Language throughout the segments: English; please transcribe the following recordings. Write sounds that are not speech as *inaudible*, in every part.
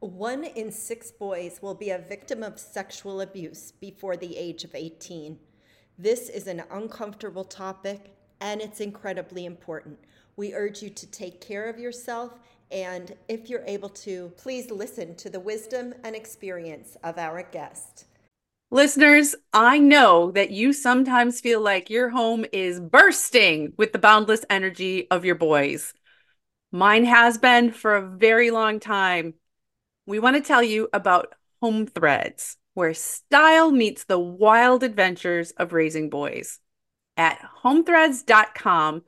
One in six boys will be a victim of sexual abuse before the age of 18. This is an uncomfortable topic and it's incredibly important. We urge you to take care of yourself and if you're able to, please listen to the wisdom and experience of our guest. Listeners, I know that you sometimes feel like your home is bursting with the boundless energy of your boys. Mine has been for a very long time. We want to tell you about Home Threads, where style meets the wild adventures of raising boys. At homethreads.com,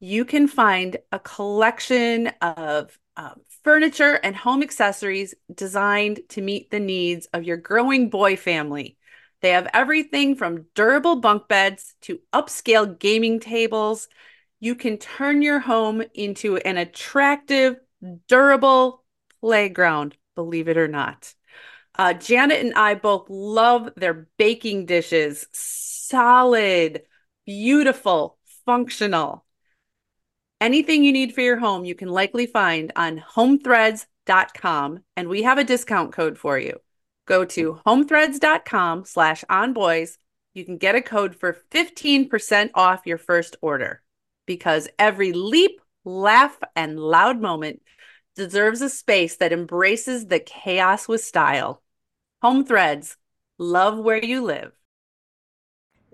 you can find a collection of um, furniture and home accessories designed to meet the needs of your growing boy family. They have everything from durable bunk beds to upscale gaming tables. You can turn your home into an attractive, durable playground, believe it or not. Uh, Janet and I both love their baking dishes. Solid, beautiful, functional. Anything you need for your home, you can likely find on homethreads.com. And we have a discount code for you. Go to homethreads.com slash onboys. You can get a code for 15% off your first order because every leap, laugh, and loud moment deserves a space that embraces the chaos with style. Home Threads, love where you live.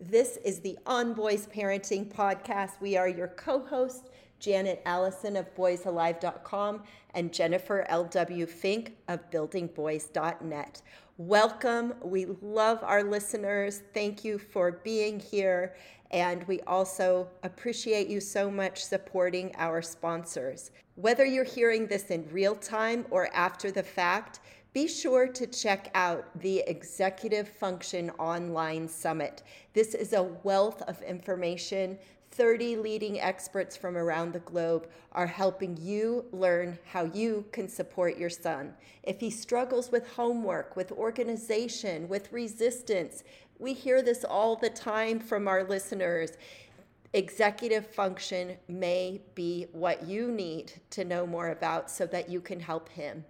This is the On Boys Parenting Podcast. We are your co host, Janet Allison of boysalive.com, and Jennifer L.W. Fink of buildingboys.net. Welcome. We love our listeners. Thank you for being here. And we also appreciate you so much supporting our sponsors. Whether you're hearing this in real time or after the fact, be sure to check out the Executive Function Online Summit. This is a wealth of information 30 leading experts from around the globe are helping you learn how you can support your son. If he struggles with homework, with organization, with resistance, we hear this all the time from our listeners. Executive function may be what you need to know more about so that you can help him.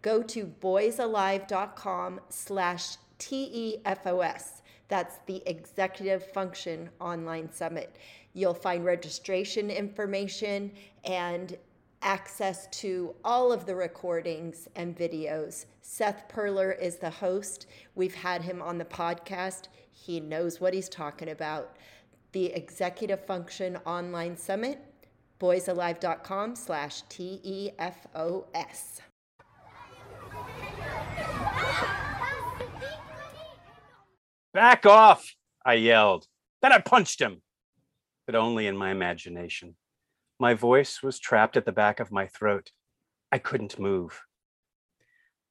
Go to boysalive.com slash TEFOS. That's the Executive Function Online Summit. You'll find registration information and access to all of the recordings and videos. Seth Perler is the host. We've had him on the podcast. He knows what he's talking about. The Executive Function Online Summit, boysalive.com slash T-E-F-O-S. Back off, I yelled. Then I punched him but only in my imagination. My voice was trapped at the back of my throat. I couldn't move.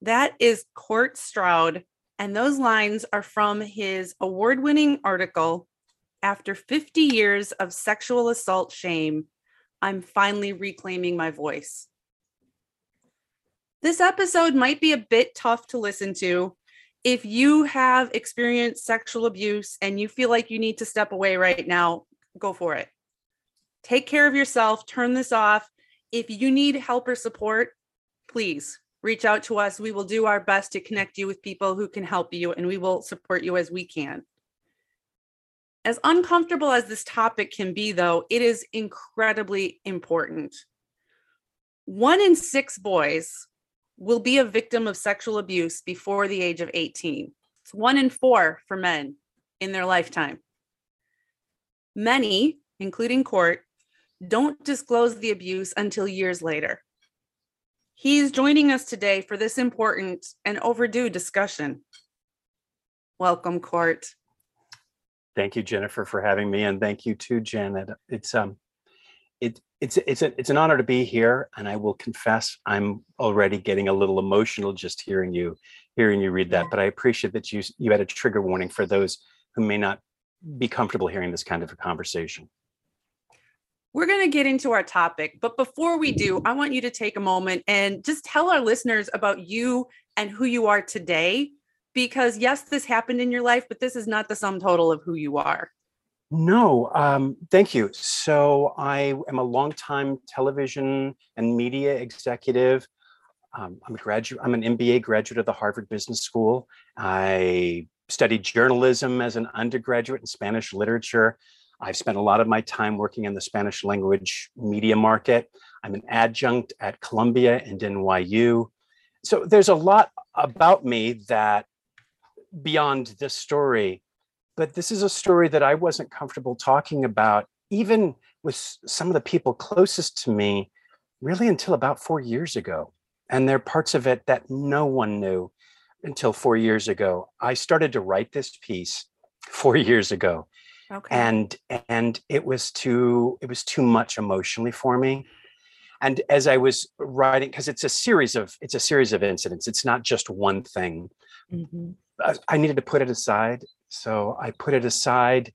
That is Court Stroud, and those lines are from his award winning article, After 50 Years of Sexual Assault Shame, I'm Finally Reclaiming My Voice. This episode might be a bit tough to listen to. If you have experienced sexual abuse and you feel like you need to step away right now, go for it. Take care of yourself, turn this off. If you need help or support, please reach out to us. We will do our best to connect you with people who can help you and we will support you as we can. As uncomfortable as this topic can be, though, it is incredibly important. One in six boys will be a victim of sexual abuse before the age of 18. It's one in four for men in their lifetime. Many, including Court, don't disclose the abuse until years later. He's joining us today for this important and overdue discussion. Welcome, Court. Thank you, Jennifer, for having me, and thank you too, Janet. It's um, it it's it's a, it's an honor to be here, and I will confess I'm already getting a little emotional just hearing you hearing you read that. But I appreciate that you you had a trigger warning for those who may not be comfortable hearing this kind of a conversation. We're going to get into our topic, but before we do, I want you to take a moment and just tell our listeners about you and who you are today. Because, yes, this happened in your life, but this is not the sum total of who you are. No, um, thank you. So, I am a longtime television and media executive. Um, I'm a graduate. I'm an MBA graduate of the Harvard Business School. I studied journalism as an undergraduate in Spanish literature. I've spent a lot of my time working in the Spanish language media market. I'm an adjunct at Columbia and NYU. So there's a lot about me that beyond this story, but this is a story that I wasn't comfortable talking about, even with some of the people closest to me, really until about four years ago. And there are parts of it that no one knew until four years ago. I started to write this piece four years ago. Okay. And and it was too it was too much emotionally for me. And as I was writing, because it's a series of it's a series of incidents. It's not just one thing. Mm-hmm. I, I needed to put it aside. So I put it aside.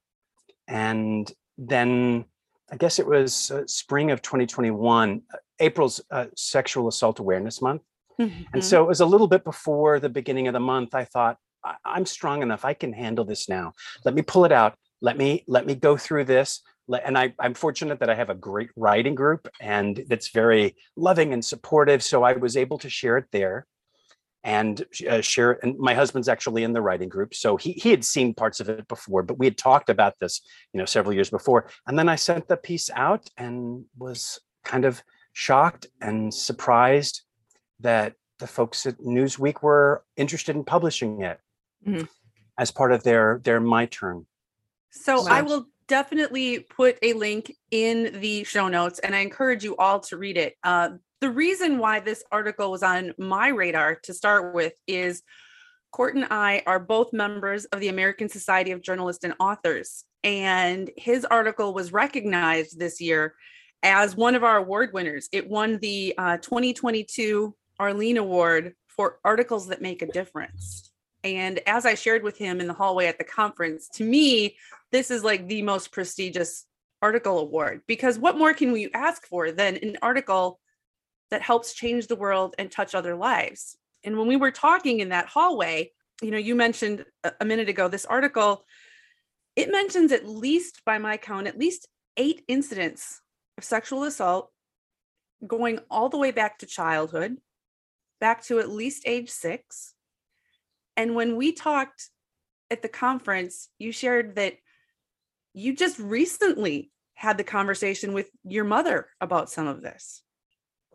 And then I guess it was uh, spring of 2021, uh, April's uh, Sexual Assault Awareness Month. Mm-hmm. And so it was a little bit before the beginning of the month. I thought, I- I'm strong enough. I can handle this now. Let me pull it out. Let me let me go through this. And I, I'm fortunate that I have a great writing group and that's very loving and supportive. So I was able to share it there and uh, share and my husband's actually in the writing group so he, he had seen parts of it before but we had talked about this you know several years before and then i sent the piece out and was kind of shocked and surprised that the folks at newsweek were interested in publishing it mm-hmm. as part of their their my turn so i will definitely put a link in the show notes and i encourage you all to read it uh, the reason why this article was on my radar to start with is Court and I are both members of the American Society of Journalists and Authors. And his article was recognized this year as one of our award winners. It won the uh, 2022 Arlene Award for articles that make a difference. And as I shared with him in the hallway at the conference, to me, this is like the most prestigious article award because what more can we ask for than an article that helps change the world and touch other lives. And when we were talking in that hallway, you know, you mentioned a minute ago this article, it mentions at least, by my count, at least eight incidents of sexual assault going all the way back to childhood, back to at least age six. And when we talked at the conference, you shared that you just recently had the conversation with your mother about some of this.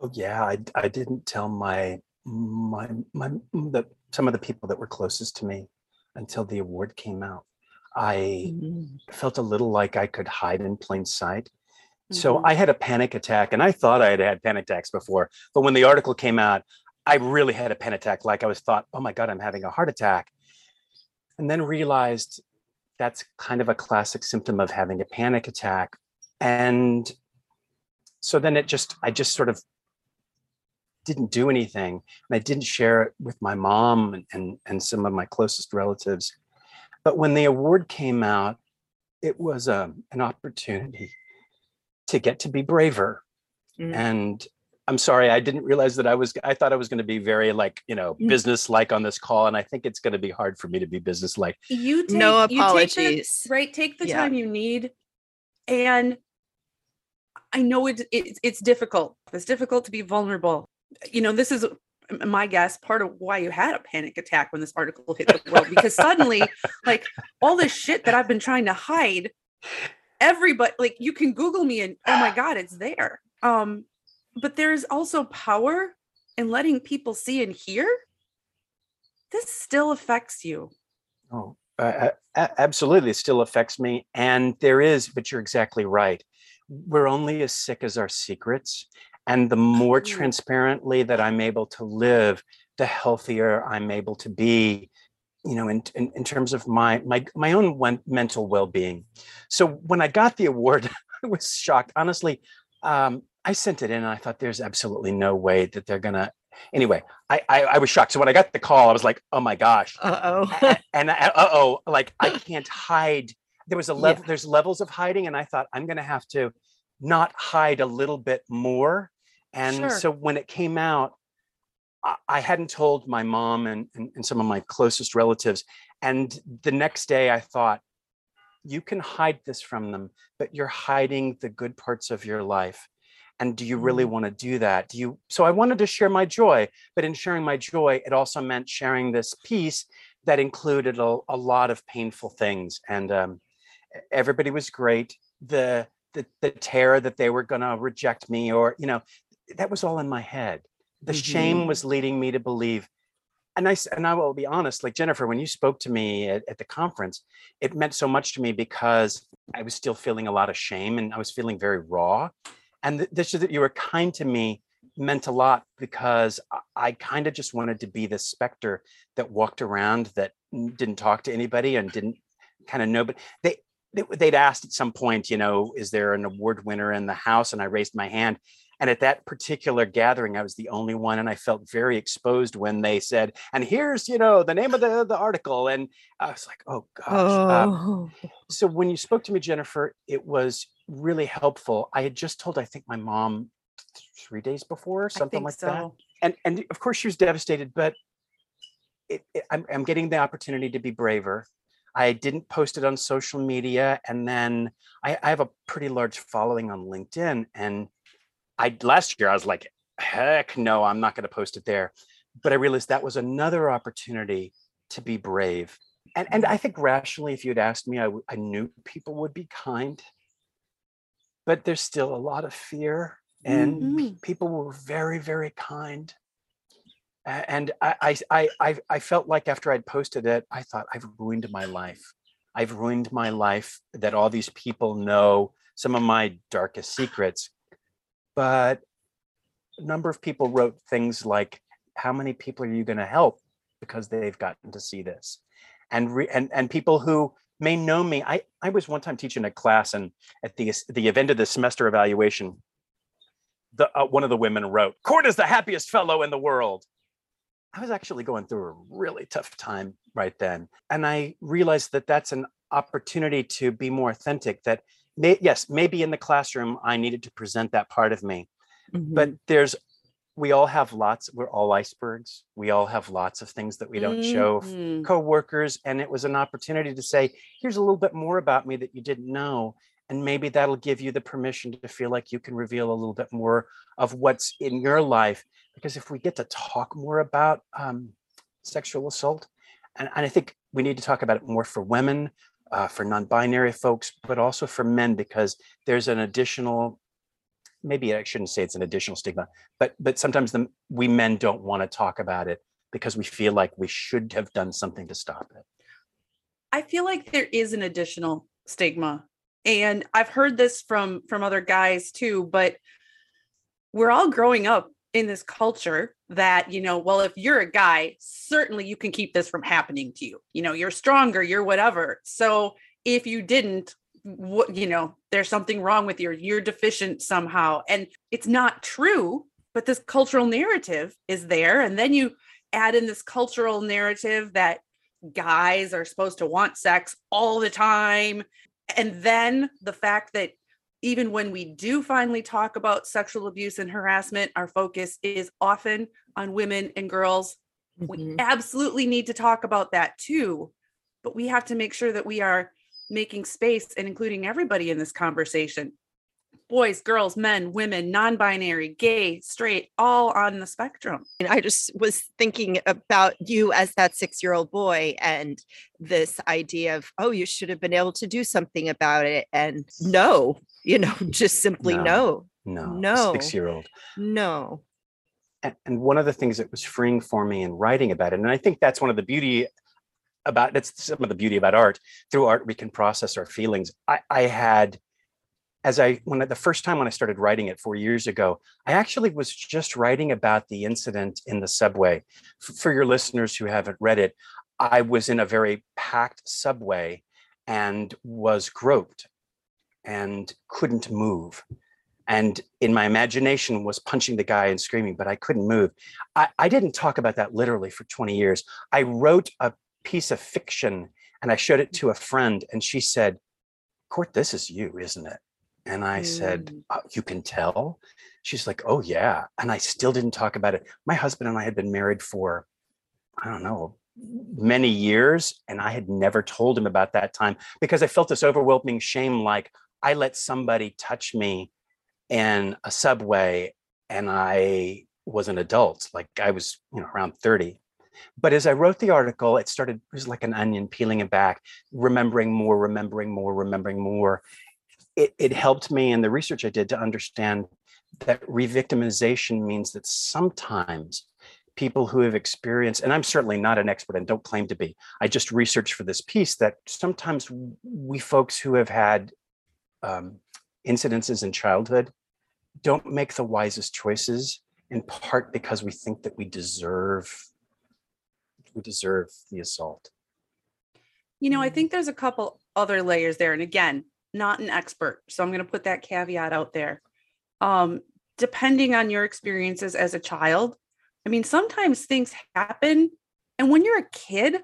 Oh yeah, I I didn't tell my my my the some of the people that were closest to me until the award came out. I mm-hmm. felt a little like I could hide in plain sight. Mm-hmm. So I had a panic attack, and I thought I had had panic attacks before. But when the article came out, I really had a panic attack. Like I was thought, oh my god, I'm having a heart attack, and then realized that's kind of a classic symptom of having a panic attack. And so then it just, I just sort of didn't do anything and i didn't share it with my mom and, and, and some of my closest relatives but when the award came out it was a, um, an opportunity to get to be braver mm. and i'm sorry i didn't realize that i was i thought i was going to be very like you know mm. business like on this call and i think it's going to be hard for me to be business like you take, no apologies you take the, right take the yeah. time you need and I know it, it, it's difficult. It's difficult to be vulnerable you know, this is my guess part of why you had a panic attack when this article hit the world because suddenly *laughs* like all this shit that I've been trying to hide everybody like you can google me and oh my god it's there um but there's also power in letting people see and hear this still affects you oh uh, absolutely it still affects me and there is but you're exactly right we're only as sick as our secrets and the more transparently that I'm able to live, the healthier I'm able to be, you know, in, in, in terms of my, my, my own mental well-being. So when I got the award, *laughs* I was shocked. Honestly, um, I sent it in and I thought there's absolutely no way that they're gonna. Anyway, I, I, I was shocked. So when I got the call, I was like, oh my gosh. Uh oh. and, uh oh, like I can't hide. There was a level. Yeah. There's levels of hiding, and I thought I'm gonna have to not hide a little bit more and sure. so when it came out, I hadn't told my mom and, and, and, some of my closest relatives. And the next day I thought, you can hide this from them, but you're hiding the good parts of your life. And do you really Mm. want to do that do you so i wanted to share my joy but in sharing my joy it also meant sharing this piece that included a, a lot of painful things and um, everybody was great the the, the terror that they were going to reject me or you know that was all in my head the shame was leading me to believe and I and I will be honest, like Jennifer, when you spoke to me at, at the conference, it meant so much to me because I was still feeling a lot of shame and I was feeling very raw. And th- this is that you were kind to me meant a lot because I, I kind of just wanted to be this specter that walked around that didn't talk to anybody and didn't kind of know. But they they- they'd asked at some point, you know, is there an award winner in the house? And I raised my hand. And at that particular gathering, I was the only one, and I felt very exposed when they said, "And here's, you know, the name of the the article." And I was like, "Oh gosh." Um, Oh. so when you spoke to me, Jennifer, it was really helpful. I had just told, I think, my mom three days before, something like so. that, and and of course she was devastated. But it, it- I'm I'm getting the opportunity to be braver. I didn't post it on social media, and then I, I have a pretty large following on LinkedIn, and I last year I was like, heck no, I'm not going to post it there. But I realized that was another opportunity to be brave. And and mm-hmm. I think rationally, if you'd asked me, I, w- I knew people would be kind. But there's still a lot of fear, and Mhm. people were very, very kind. And I, I, I, I, I felt like after I'd posted it, I thought I've ruined my life. I've ruined my life that all these people know some of my darkest secrets. But a number of people wrote things like, "How many people are you going to help because they've gotten to see this?" And re- and and people who may know me. I I was one time teaching a class, and at the the event of the semester evaluation, the uh, one of the women wrote, "Court is the happiest fellow in the world." I was actually going through a really tough time right then. And I realized that that's an opportunity to be more authentic. That, may, yes, maybe in the classroom, I needed to present that part of me. But Mm-hmm. there's, we all have lots, we're all icebergs. We all have lots of things that we don't show f- Mhm. coworkers. And it was an opportunity to say, here's a little bit more about me that you didn't know. And maybe that'll give you the permission to feel like you can reveal a little bit more of what's in your life. Because if we get to talk more about um, sexual assault, and, and I think we need to talk about it more for women, uh, for non binary folks, but also for men, because there's an additional maybe I shouldn't say it's an additional stigma, but but sometimes the we men don't want to talk about it because we feel like we should have done something to stop it. I feel like there is an additional stigma. And I've heard this from from other guys too, but we're all growing up in this culture that, you know, well, if you're a guy, certainly you can keep this from happening to you. You know, you're stronger, you're whatever. So if you didn't, what you know, there's something wrong with you, you're deficient somehow. And it's not true, but this cultural narrative is there. And then you add in this cultural narrative that guys are supposed to want sex all the time. And then the fact that even when we do finally talk about sexual abuse and harassment, our focus is often on women and girls. We Mhm. absolutely need to talk about that too. But we have to make sure that we are making space and including everybody in this conversation boys, girls, men, women, non binary, gay, straight, all on the spectrum. And I just was thinking about you as that six year old boy and this idea of, oh, you should have been able to do something about it. And no, you know, *laughs* just simply No. no, No, No. six year old. no. And, and one of the things that was freeing for me in writing about it, and I think that's one of the beauty about that's some of the beauty about art. Through art, we can process our feelings. I, I had as I when the first time when I started writing it four years ago, I actually was just writing about the incident in the subway. F- for your listeners who haven't read it, I was in a very packed subway and was groped and couldn't move. And in my imagination was punching the guy and screaming, but I couldn't move. I, I didn't talk about that literally for 20 years. I wrote a piece of fiction and I showed it to a friend, and she said, Court, this is you, isn't it? And I said, Mm. "Uh, You can tell? She's like, Oh, yeah. And I still didn't talk about it. My husband and I had been married for, I don't know, many years. And I had never told him about that time because I felt this overwhelming shame like I let somebody touch me in a subway and I was an adult, like I was, you know, around 30. But as I wrote the article, it started, it was like an onion peeling it back, remembering more, remembering more, remembering more. It, it helped me in the research I did to understand that revictimization means that sometimes people who have experienced, and I'm certainly not an expert and don't claim to be, I just researched for this piece that sometimes we folks who have had um, incidences in childhood don't make the wisest choices in part because we think that we deserve we deserve the assault you know i think there's a couple other layers there and again not an expert so i'm going to put that caveat out there um depending on your experiences as a child i mean sometimes things happen and when you're a kid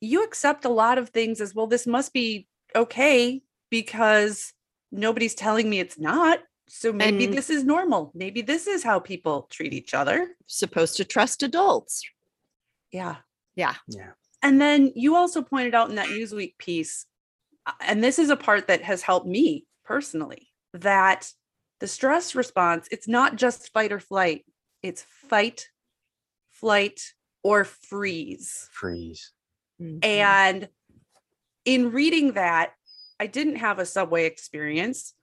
you accept a lot of things as well this must be okay because nobody's telling me it's not so maybe And- this is normal. Maybe this is how people treat each other. Supposed to trust adults. Yeah. yeah Yeah. And then you also pointed out in that Newsweek piece, uh, and this is a part that has helped me personally, that the stress response, it's not just fight or flight, it's fight, flight, or freeze. freeze Mhm. And in reading that, I didn't have a subway experience.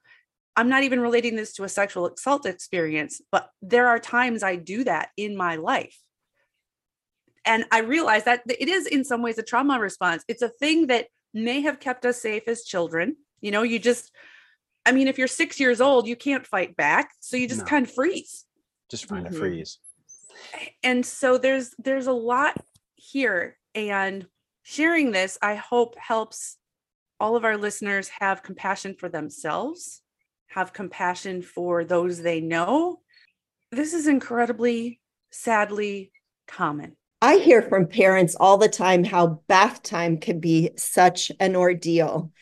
I'm not even relating this to a sexual assault experience, but there are times I do that in my life. And I realize that it is in some ways a trauma response. It's a thing that may have kept us safe as children. You know, you just, I mean, if you're six years old, you can't fight back. So you just No. kind of freeze just find Mhm. a freeze and so there's there's a lot here and sharing this i hope helps all of our listeners have compassion for themselves have compassion for those they know this is incredibly sadly common I hear from parents all the time how bath time can be such an ordeal.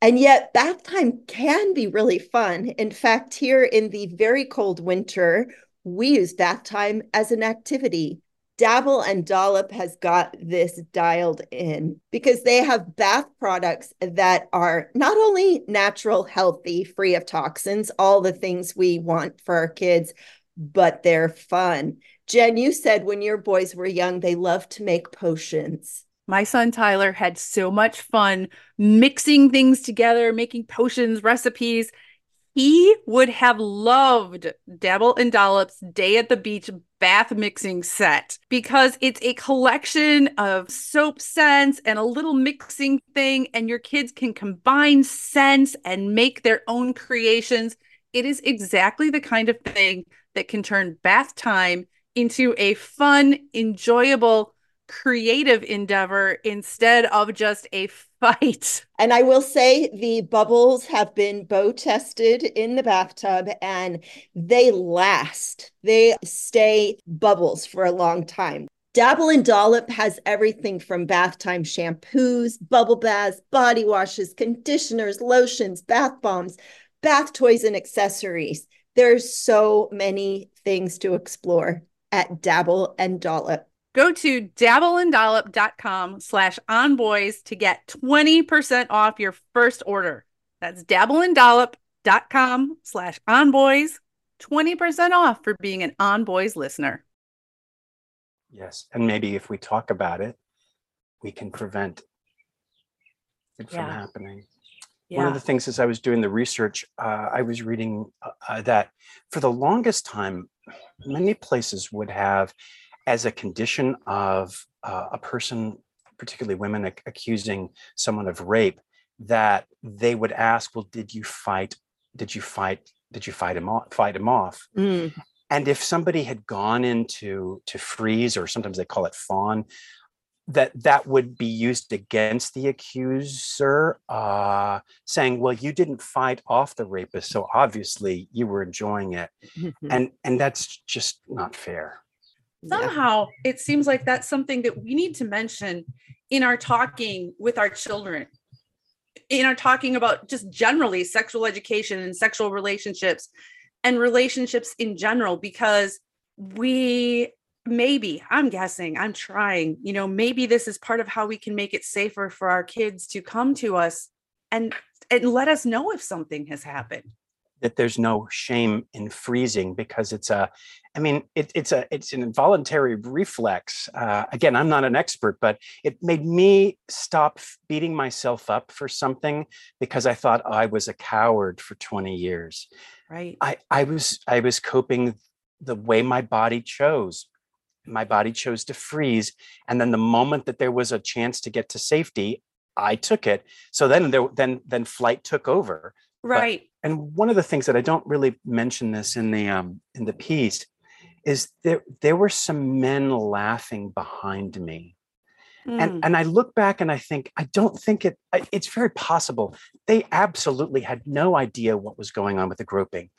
And yet, bath time can be really fun. In fact, here in the very cold winter, we use bath time as an activity. Dabble and Dollop has got this dialed in because they have bath products that are not only natural, healthy, free of toxins, all the things we want for our kids, but they're fun. Jen, you said when your boys were young, they loved to make potions. my son tyler had so much fun mixing things together making potions recipes he would have loved Dabble and Dollop's Day at the Beach bath mixing set because it's a collection of soap scents and a little mixing thing, and your kids can combine scents and make their own creations. It is exactly the kind of thing that can turn bath time into a fun, enjoyable, creative endeavor instead of just a fight. *laughs* And I will say the bubbles have been bow tested in the bathtub and they last. They stay bubbles for a long time. Dabble and Dollop has everything from bath time shampoos, bubble baths, body washes, conditioners, lotions, bath bombs, bath toys, and accessories. There's so many things to explore at Dabble and Dollop. Go to dabbleanddollop.com slash onboys to get 20% off your first order. That's dabbleanddollop.com slash onboys, 20% off for being an onboys listener. yes and maybe if we talk about it we can prevent it from Yeah. One of the things as I was doing the research, uh, I was reading uh, that for the longest time, many places would have, as a condition of uh, a person, particularly women, ac- accusing someone of rape, that they would ask, "Well, did you fight? Did you fight? Did you fight him off? Fight him off?" And if somebody had gone into to freeze, or sometimes they call it fawn, that that would be used against the accuser, uh, saying, "Well, you didn't fight off the rapist, so obviously you were enjoying it," and and that's just not fair. Yeah. Somehow it seems like that's something that we need to mention in our talking with our children. In our talking about just generally sexual education and sexual relationships and relationships in general, because we maybe i'm guessing i'm trying you know maybe this is part of how we can make it safer for our kids to come to us and and let us know if something has happened. That there's no shame in freezing because it's a i mean it, it's a it's an involuntary reflex. Uh, again i'm not an expert but it made me stop beating myself up for something because i thought i was a coward for 20 years. Right. I i was i was coping the way my body chose my body chose to freeze and then the moment that there was a chance to get to safety i took it. So then there then then flight took over. Right. but, and one of the things that i don't really mention this in the um in the piece is there there were some men laughing behind me. Mm. and and i look back and i think i don't think it it's very possible. They absolutely had no idea what was going on with the groping.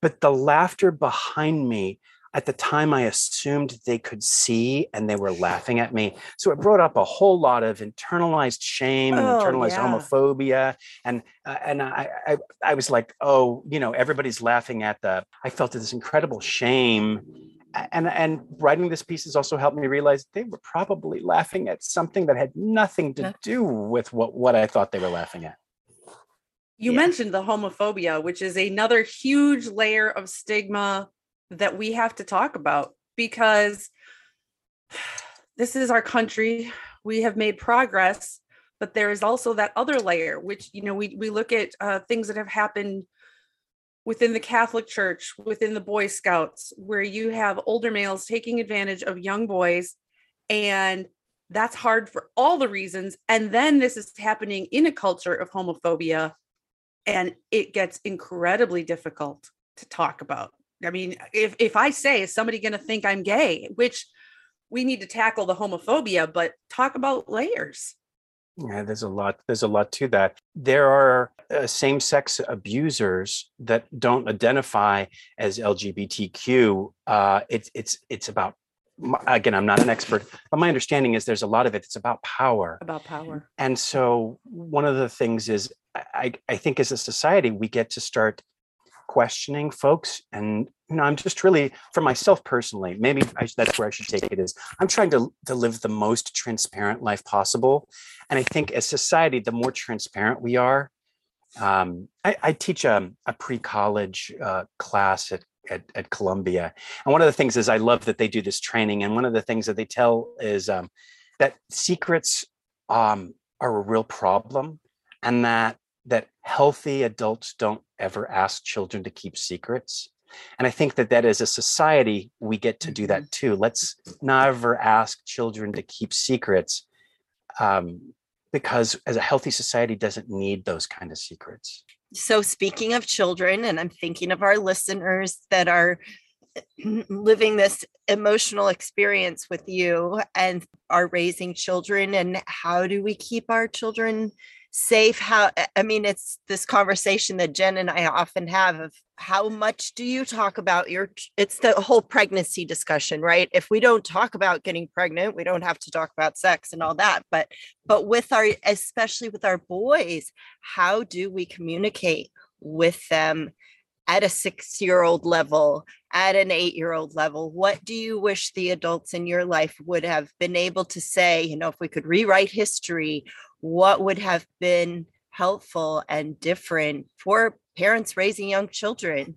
But the laughter behind me at the time I assumed they could see and they were laughing at me. So it brought up a whole lot of internalized shame and oh, internalized yeah. homophobia. And uh, and I, I I was like, oh, you know, everybody's laughing at the. I felt this incredible shame. And and writing this piece has also helped me realize they were probably laughing at something that had nothing to do with what, what I thought they were laughing at. You yeah. mentioned the homophobia, which is another huge layer of stigma that we have to talk about because *sighs* this is our country. We have made progress, but there is also that other layer, which, you know, we, we look at uh, things that have happened within the Catholic Church, within the Boy Scouts, where you have older males taking advantage of young boys. And that's hard for all the reasons. And then this is happening in a culture of homophobia, and it gets incredibly difficult to talk about. I mean, if if I say, is somebody going to think I'm gay? Which we need to tackle the homophobia, but talk about layers. Yeah, there's a lot. There's a lot to that. There are uh, same-sex abusers that don't identify as LGBTQ. Uh, it's it's it's about again. I'm not an expert, but my understanding is there's a lot of it. It's about power. About power. And so one of the things is, I I think as a society we get to start questioning folks and you know i'm just really for myself personally maybe I, that's where i should take it is i'm trying to, to live the most transparent life possible and i think as society the more transparent we are um, I, I, teach a, a pre-college uh, class at, at, at columbia and one of the things is i love that they do this training and one of the things that they tell is um, that secrets um, are a real problem and that that healthy adults don't ever ask children to keep secrets. And I think that that as a society, we get to do that mm-hmm. too. Let's never ask children to keep secrets um, because as a healthy society doesn't need those kind of secrets. So speaking of children, and I'm thinking of our listeners that are *clears throat* living this emotional experience with you and are raising children and how do we keep our children safe how i mean it's this conversation that jen and i often have of how much do you talk about your it's the whole pregnancy discussion right if we don't talk about getting pregnant we don't have to talk about sex and all that but but with our especially with our boys how do we communicate with them at a six year old level, at an eight year old level? What do you wish the adults in your life would have been able to say? You know, if we could rewrite history what would have been helpful and different for parents raising young children?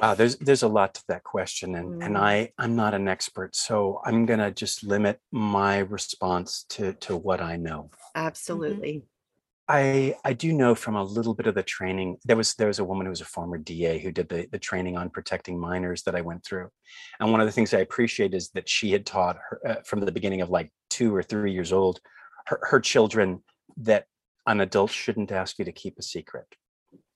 Uh, there's there's a lot to that question, and mm. and I I'm not an expert, so I'm gonna just limit my response to to what I know. Absolutely. Mm-hmm. I I do know from a little bit of the training. There was there was a woman who was a former DA who did the the training on protecting minors that I went through, and one of the things I appreciate is that she had taught her uh, from the beginning of like two or three years old, her her children that an adult shouldn't ask you to keep a secret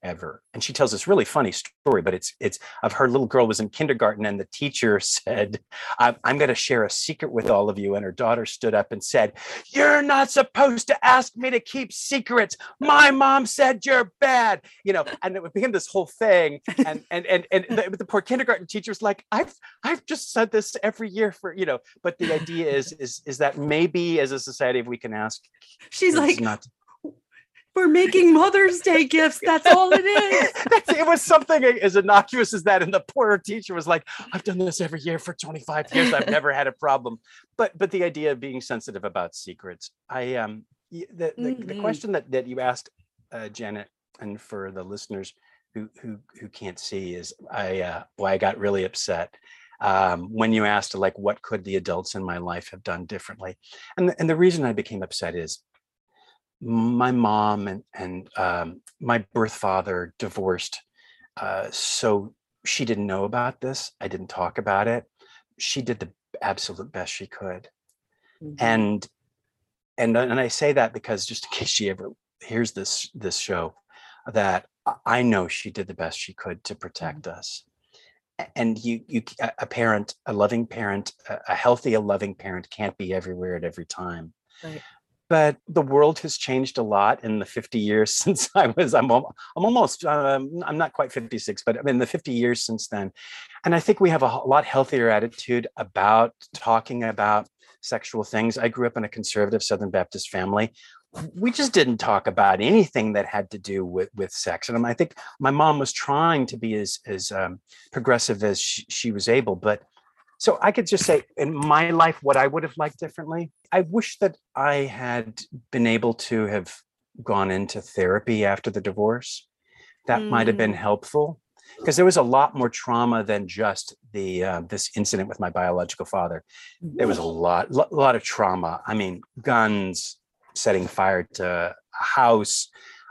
ever. And she tells this really funny story, but it's it's of her little girl was in kindergarten and the teacher *laughs* said, I'm, I'm going to share a secret with all of you. And her daughter stood up and said, You're not supposed to ask me to keep secrets. My mom said you're bad. You know, and it became this whole thing. And and and and the, the poor kindergarten teacher was like, I've I've just said this every year for, you know, but the idea is is is that maybe as a society if we can ask she's like not we're making Mother's Day gifts. That's all it is. *laughs* it was something as innocuous as that. And the poor teacher was like, I've done this every year for 25 years. I've never had a problem. But but the idea of being sensitive about secrets, I um the the, mm-hmm. the question that, that you asked, uh, Janet, and for the listeners, who who who can't see is I uh, why I got really upset um, when you asked like what could the adults in my life have done differently, and the, and the reason I became upset is my mom and and um, my birth father divorced, uh, so she didn't know about this. I didn't talk about it. She did the absolute best she could, mm-hmm. and and and I say that because just in *laughs* case she ever hears this this show, that I know she did the best she could to protect mm-hmm. us. And you, you, a parent, a loving parent, a healthy, a loving parent can't be everywhere at every time. Right. But the world has changed a lot in the 50 years *laughs* since I was. I'm, I'm almost. Um, I'm not quite 56, but in the 50 years since then, and I think we have a lot healthier attitude about talking about sexual things. I grew up in a conservative Southern Baptist family we just didn't talk about anything that had to do with with sex and I think my mom was trying to be as as um, progressive as she, she, was able but so i could just say in my life what i would have liked differently i wish that i had been able to have gone into therapy after the divorce that mm. might have been mm. helpful because there was a lot more trauma than just the uh, this incident with my biological father there was a lot a lot of trauma i mean guns setting fire to a house,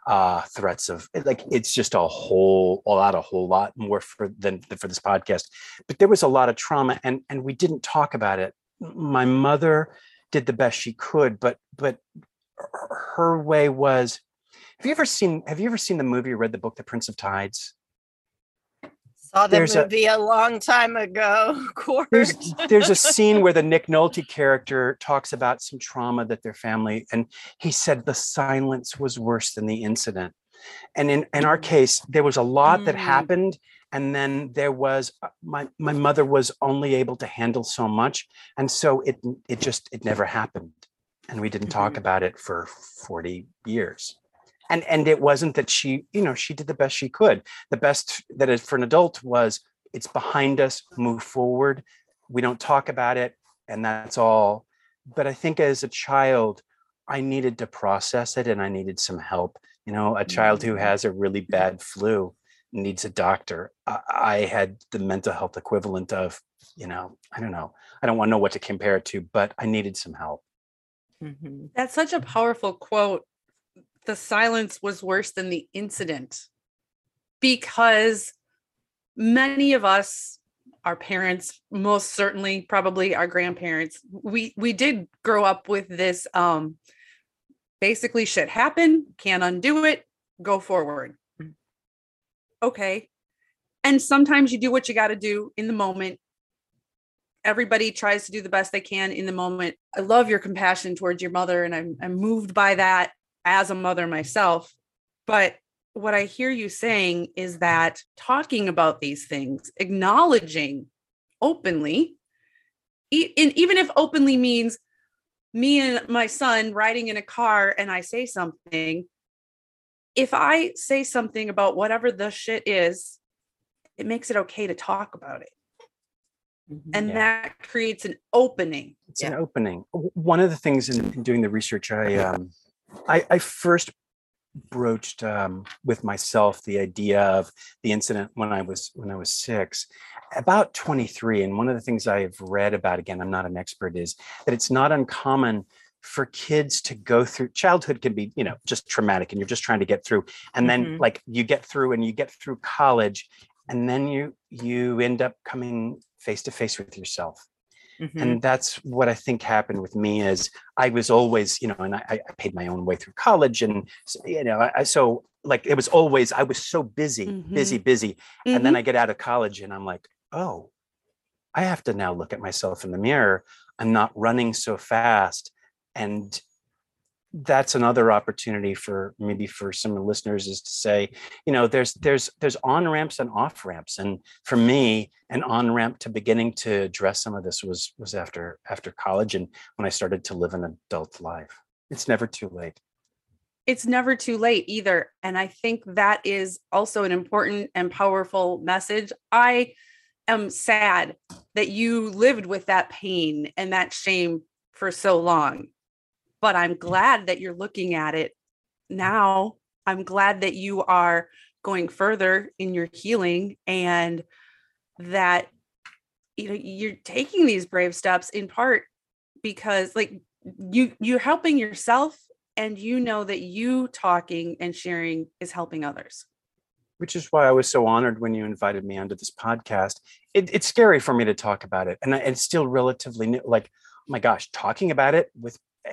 uh, threats of like it's just a whole a lot a whole lot more for than for this podcast. But there was a lot of trauma, and and we didn't talk about it. My mother did the best she could, but but her way was. Have you ever seen Have you ever seen the movie or read the book, The Prince of Tides? Saw the there's movie a, a, long time ago. Of course. There's, there's a scene where the *laughs* Nick Nolte character talks about some trauma that their family, and he said the silence was worse than the incident. And in, in our case, there was a lot mm. that happened. And then there was uh, my my mother was only able to handle so much. And so it it just it never happened. And we didn't mm-hmm. talk about it for 40 years and and it wasn't that she you know she did the best she could. The best that is for an adult was it's behind us move forward. We don't talk about it and that's all. But i think as a child i needed to process it and i needed some help. You know a child who mm-hmm. has a really bad flu needs a doctor. I, I had the mental health equivalent of you know i don't know. I don't want to know what to compare it to but i needed some help. Mm-hmm. that's such a powerful quote the silence was worse than the incident because many of us our parents most certainly probably our grandparents we we did grow up with this um basically shit happen can't undo it go forward. Okay. And sometimes you do what you got to do in the moment. Everybody tries to do the best they can in the moment. I love your compassion towards your mother and i'm, I'm moved by that as a mother myself. But what I hear you saying is that talking about these things, acknowledging openly, e- and even if openly means me and my son riding in a car and I say something, if I say something about whatever the shit is, it makes it okay to talk about it. Mm-hmm. And yeah. that creates an opening. It's yeah. an opening. One of the things in, in doing the research, I um, I, I first broached um, with myself the idea of the incident when I was when I was six, about 23. And one of the things I've read about, again, I'm not an expert, is that it's not uncommon for kids to go through childhood can be you know just traumatic and you're just trying to get through and then mm-hmm. like you get through and you get through college and then you you end up coming face to face with yourself Mm-hmm. And that's what I think happened with me is I was always, you know, and I, I paid my own way through college. And, you know, I, so like it was always, I was so busy, mm-hmm. busy, busy. And then mm-hmm. I get out of college and I'm like, oh, I have to now look at myself in the mirror. I'm not running so fast. And that's another opportunity for maybe for some listeners is to say you know there's there's there's on ramps and off ramps and for me an on ramp to beginning to address some of this was was after after college and when i started to live an adult life. It's never too late. It's never too late either. And i think that is also an important and powerful message. I am sad that you lived with that pain and that shame for so long but I'm glad that you're looking at it now. I'm glad that you are going further in your healing and that you know you're taking these brave steps in part because like you you're helping yourself and you know that you talking and sharing is helping others which is why I was so honored when you invited me onto this podcast. It, it's scary for me to talk about it, and it's still relatively new. Like, oh my gosh, talking about it with eh,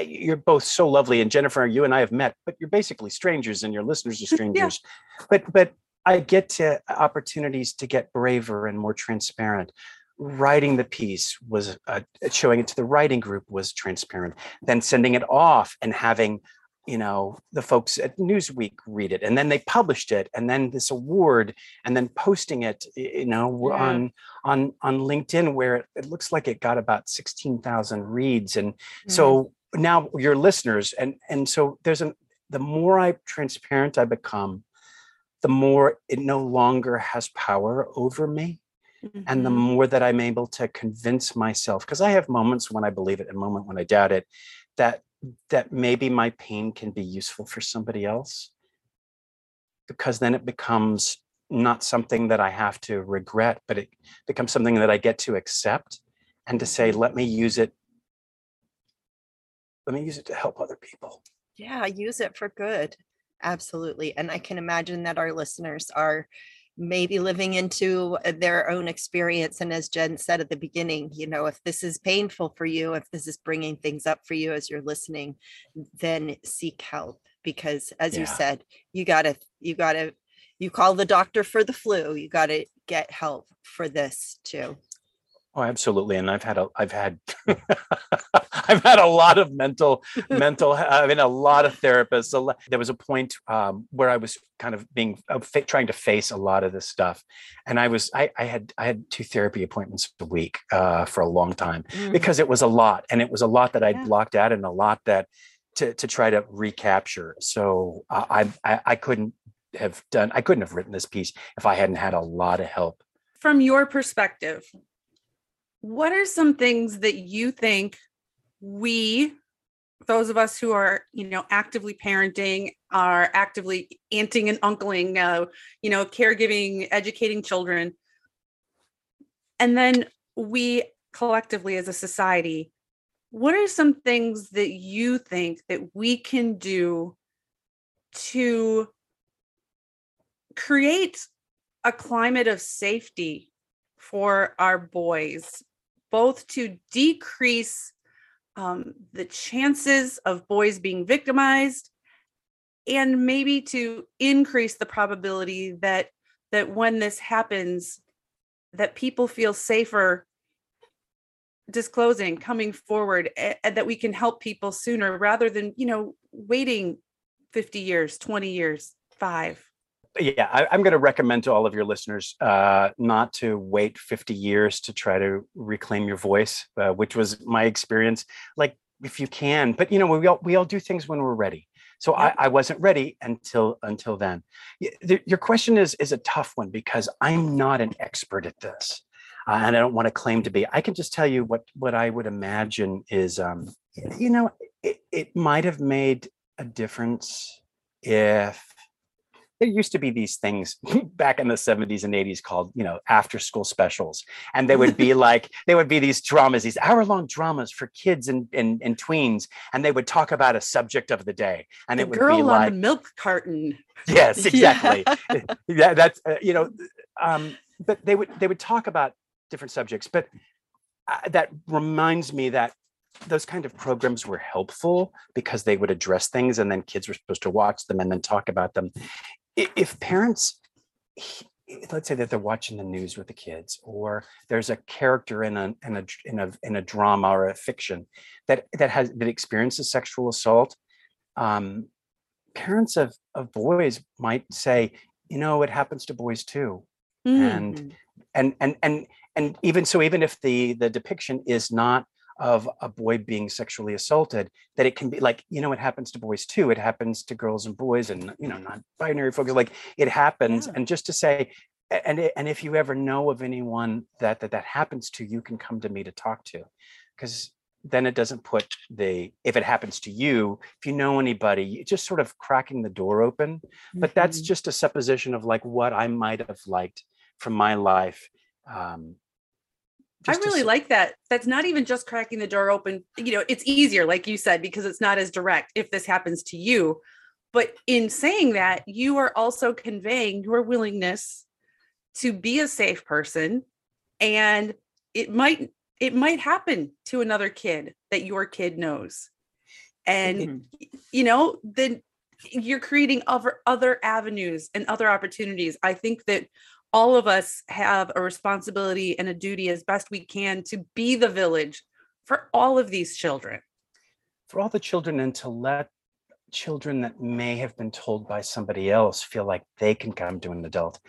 you're both so lovely, and Jennifer, you and I have met, but you're basically strangers, and your listeners are *laughs* strangers. yeah. But but I get to opportunities to get braver and more transparent. Writing the piece was uh, showing it to the writing group was transparent. Then sending it off and having you know the folks at newsweek read it and then they published it and then this award and then posting it you know yeah. on on on linkedin where it, it, looks like it got about 16000 reads and mm-hmm. so now your listeners and and so there's an the more i transparent i become the more it no longer has power over me mm-hmm. and the mm-hmm. more that i'm able to convince myself because i have moments when i believe it and moment when i doubt it that that maybe my pain can be useful for somebody else because then it becomes not something that I have to regret, but it becomes something that I get to accept and to say, mm-hmm. let me use it. Let me use it to help other people. Yeah, use it for good. Absolutely. And I can imagine that our listeners are maybe living into uh, their own experience. And as Jen said at the beginning, you know, if this is painful for you, if this is bringing things up for you as you're listening, then seek help because as yeah. you said, you got to, you got to, you call the doctor for the flu, you got to get help for this too. Oh, absolutely. And I've had a, I've had, *laughs* I've had a lot of mental, mental. *laughs* I mean, a lot of therapists. Lot, There was a point um, where I was kind of being uh, trying to face a lot of this stuff, and I was, I, I had, I had two therapy appointments a week uh, for a long time mm. because it was a lot, and it was a lot that I'd yeah. blocked out, and a lot that to to try to recapture. So uh, I, I, I couldn't have done, I couldn't have written this piece if I hadn't had a lot of help. From your perspective, what are some things that you think we those of us who are you know actively parenting are actively aunting and uncling uh, you know caregiving educating children? And then we collectively as a society what are some things that you think that we can do to create a climate of safety for our boys both to decrease um, the chances of boys being victimized and maybe to increase the probability that that when this happens that people feel safer disclosing coming forward and that we can help people sooner rather than you know waiting 50 years 20 years 5 yeah, I, am going to recommend to all of your listeners uh, not to wait 50 years to try to reclaim your voice, uh, which was my experience. Like, if you can, but you know, we all we all do things when we're ready. So I, I wasn't ready until until then. Your question is is a tough one because I'm not an expert at this, uh, and I don't want to claim to be. I can just tell you what what I would imagine is, um, you know, it, it might have made a difference if there used to be these things *laughs* back in the 70s and 80s called you know after school specials. And they would be *laughs* like they would be these dramas these hour long dramas for kids and, and, and tweens. And they would talk about a subject of the day. And the it would girl be like the milk carton. *laughs* Yes exactly. Yeah, yeah that's uh, you know um but they would they would talk about different subjects. But uh, that reminds me that those kind of programs were helpful because they would address things and then kids were supposed to watch them and then talk about them if parents let's say that they're watching the news with the kids or there's a character in a in a in a, in a drama or a fiction that that has that experiences sexual assault um, parents of of boys might say you know it happens to boys too mm. and and and and and even so even if the the depiction is not of a boy being sexually assaulted that it can be like you know it happens to boys too it happens to girls and boys and you know non-binary folks like it happens yeah. and just to say and and if you ever know of anyone that that that happens to you can come to me to talk to because then it doesn't put the if it happens to you if you know anybody just sort of cracking the door open but that's Mhm. just a supposition of like what i might have liked from my life um I just to really like that. That's not even just cracking the door open. You know, it's easier, like you said, because it's not as direct if this happens to you. But in saying that, you are also conveying your willingness to be a safe person. And it might it might happen to another kid that your kid knows. And Mhm. you know, then you're creating other other avenues and other opportunities. I think that all of us have a responsibility and a duty as best we can to be the village for all of these children. for all the children and to let children that may have been told by somebody else feel like they can come to an adult.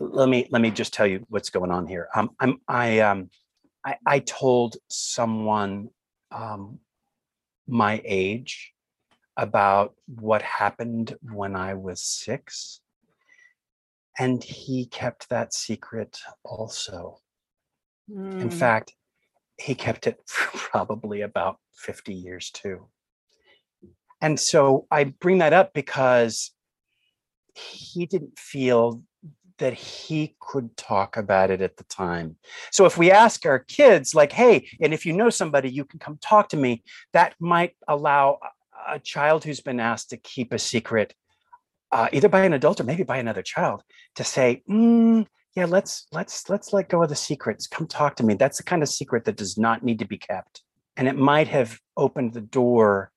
Let me let me just tell you what's going on here. Um i'm i um i i told someone um my age about what happened when i was six and he kept that secret also in Mm. fact, he kept it *laughs* for probably about 50 years too. And so I bring that up because he didn't feel that he could talk about it at the time. So if we ask our kids, like, hey, and if you know somebody, you can come talk to me, that might allow a child who's been asked to keep a secret, uh, either by an adult or maybe by another child, to say, "Mm, yeah let's let's let's let go of the secrets come talk to me that's the kind of secret that does not need to be kept and it might have opened the door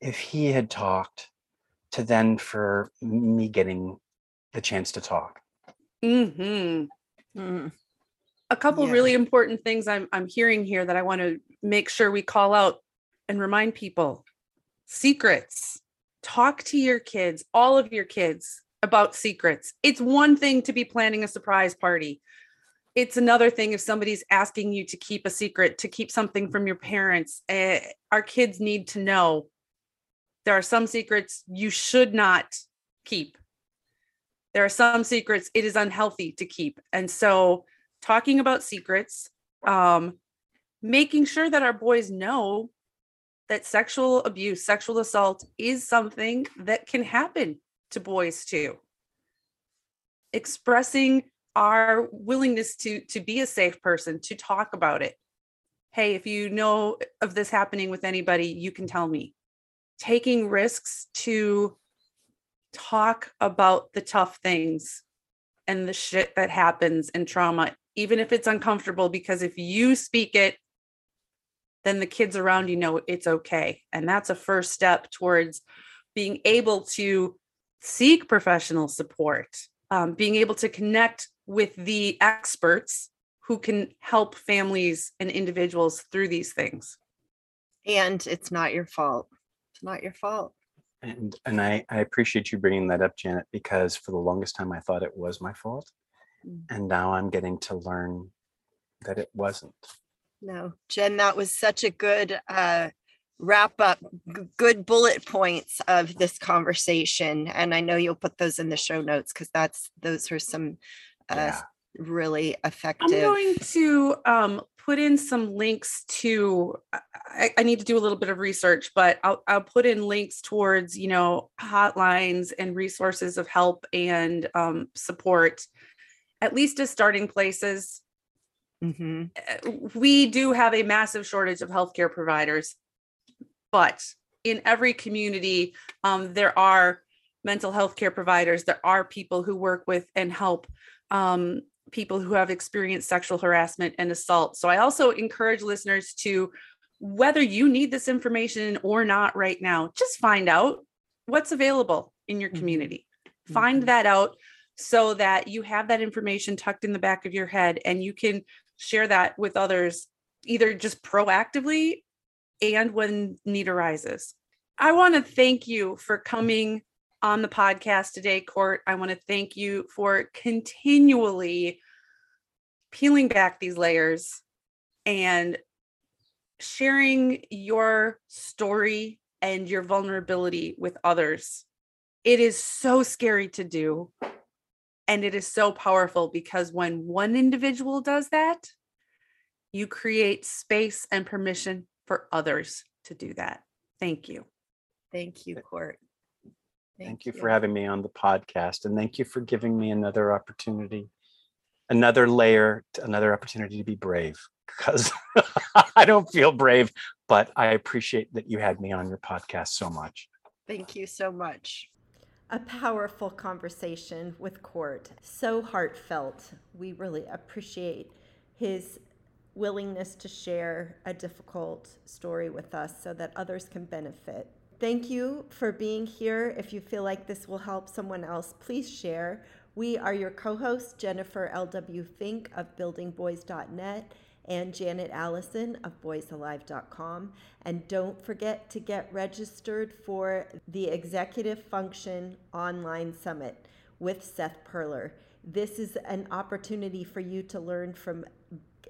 if he had talked to then for me getting the chance to talk Mhm. Mm. A couple Yeah. really important things I'm I'm hearing here that I want to make sure we call out and remind people. Secrets. Talk to your kids, all of your kids about secrets. It's one thing to be planning a surprise party. It's another thing if somebody's asking you to keep a secret, to keep something from your parents. Eh, our kids need to know there are some secrets you should not keep. There are some secrets it is unhealthy to keep. And so, talking about secrets, um, making sure that our boys know that sexual abuse, sexual assault is something that can happen to boys too. Expressing our willingness to to be a safe person, to talk about it. Hey, if you know of this happening with anybody, you can tell me. Taking risks to talk about the tough things and the shit that happens and trauma, even if it's uncomfortable, because if you speak it, then the kids around you know it's okay. And that's a first step towards being able to seek professional support, um, being able to connect with the experts who can help families and individuals through these things. And it's not your fault. It's not your fault. and and i i appreciate you bringing that up janet because for the longest time i thought it was my fault Mm. and now i'm getting to learn that it wasn't No, Jen, that was such a good uh, wrap up, g- good bullet points of this conversation. And I know you'll put those in the show notes because that's those are some uh, Yeah. really effective I'm going to um, put in some links to. I, I need to do a little bit of research, but I'll I'll put in links towards you know hotlines and resources of help and um, support, at least as starting places. Mhm. uh, we do have a massive shortage of healthcare providers, but in every community, um, there are mental health care providers. There are people who work with and help um, people who have experienced sexual harassment and assault. So I also encourage listeners to, whether you need this information or not right now, just find out what's available in your Mhm. community. Find Mhm. that out so that you have that information tucked in the back of your head and you can share that with others either just proactively and when need arises. I want to thank you for coming on the podcast today, Court. I want to thank you for continually peeling back these layers and sharing your story and your vulnerability with others. It is so scary to do. And it is so powerful because when one individual does that, you create space and permission for others to do that. Thank you. Thank you, Court. Thank, you for having me on the podcast and thank you for giving me another opportunity, another layer, another opportunity to be brave because *laughs* I don't feel brave, but I appreciate that you had me on your podcast so much. Thank you so much. A powerful conversation with Court. So heartfelt. We really appreciate his willingness to share a difficult story with us so that others can benefit. Thank you for being here. If you feel like this will help someone else, please share. We are your co hosts, Jennifer L.W. Fink of buildingboys.net and Janet Allison of boysalive.com. And don't forget to get registered for the Executive Function Online Summit with Seth Perler. This is an opportunity for you to learn from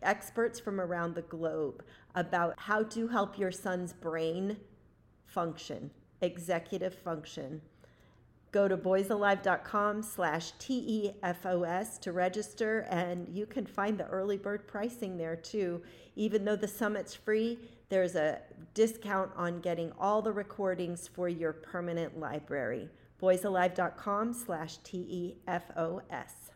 experts from around the globe about how to help your son's brain function, executive function. Go to boysalive.com slash TEFOS to register, and you can find the early bird pricing there too. Even though the summit's free, there's a discount on getting all the recordings for your permanent library. boysalive.com slash TEFOS.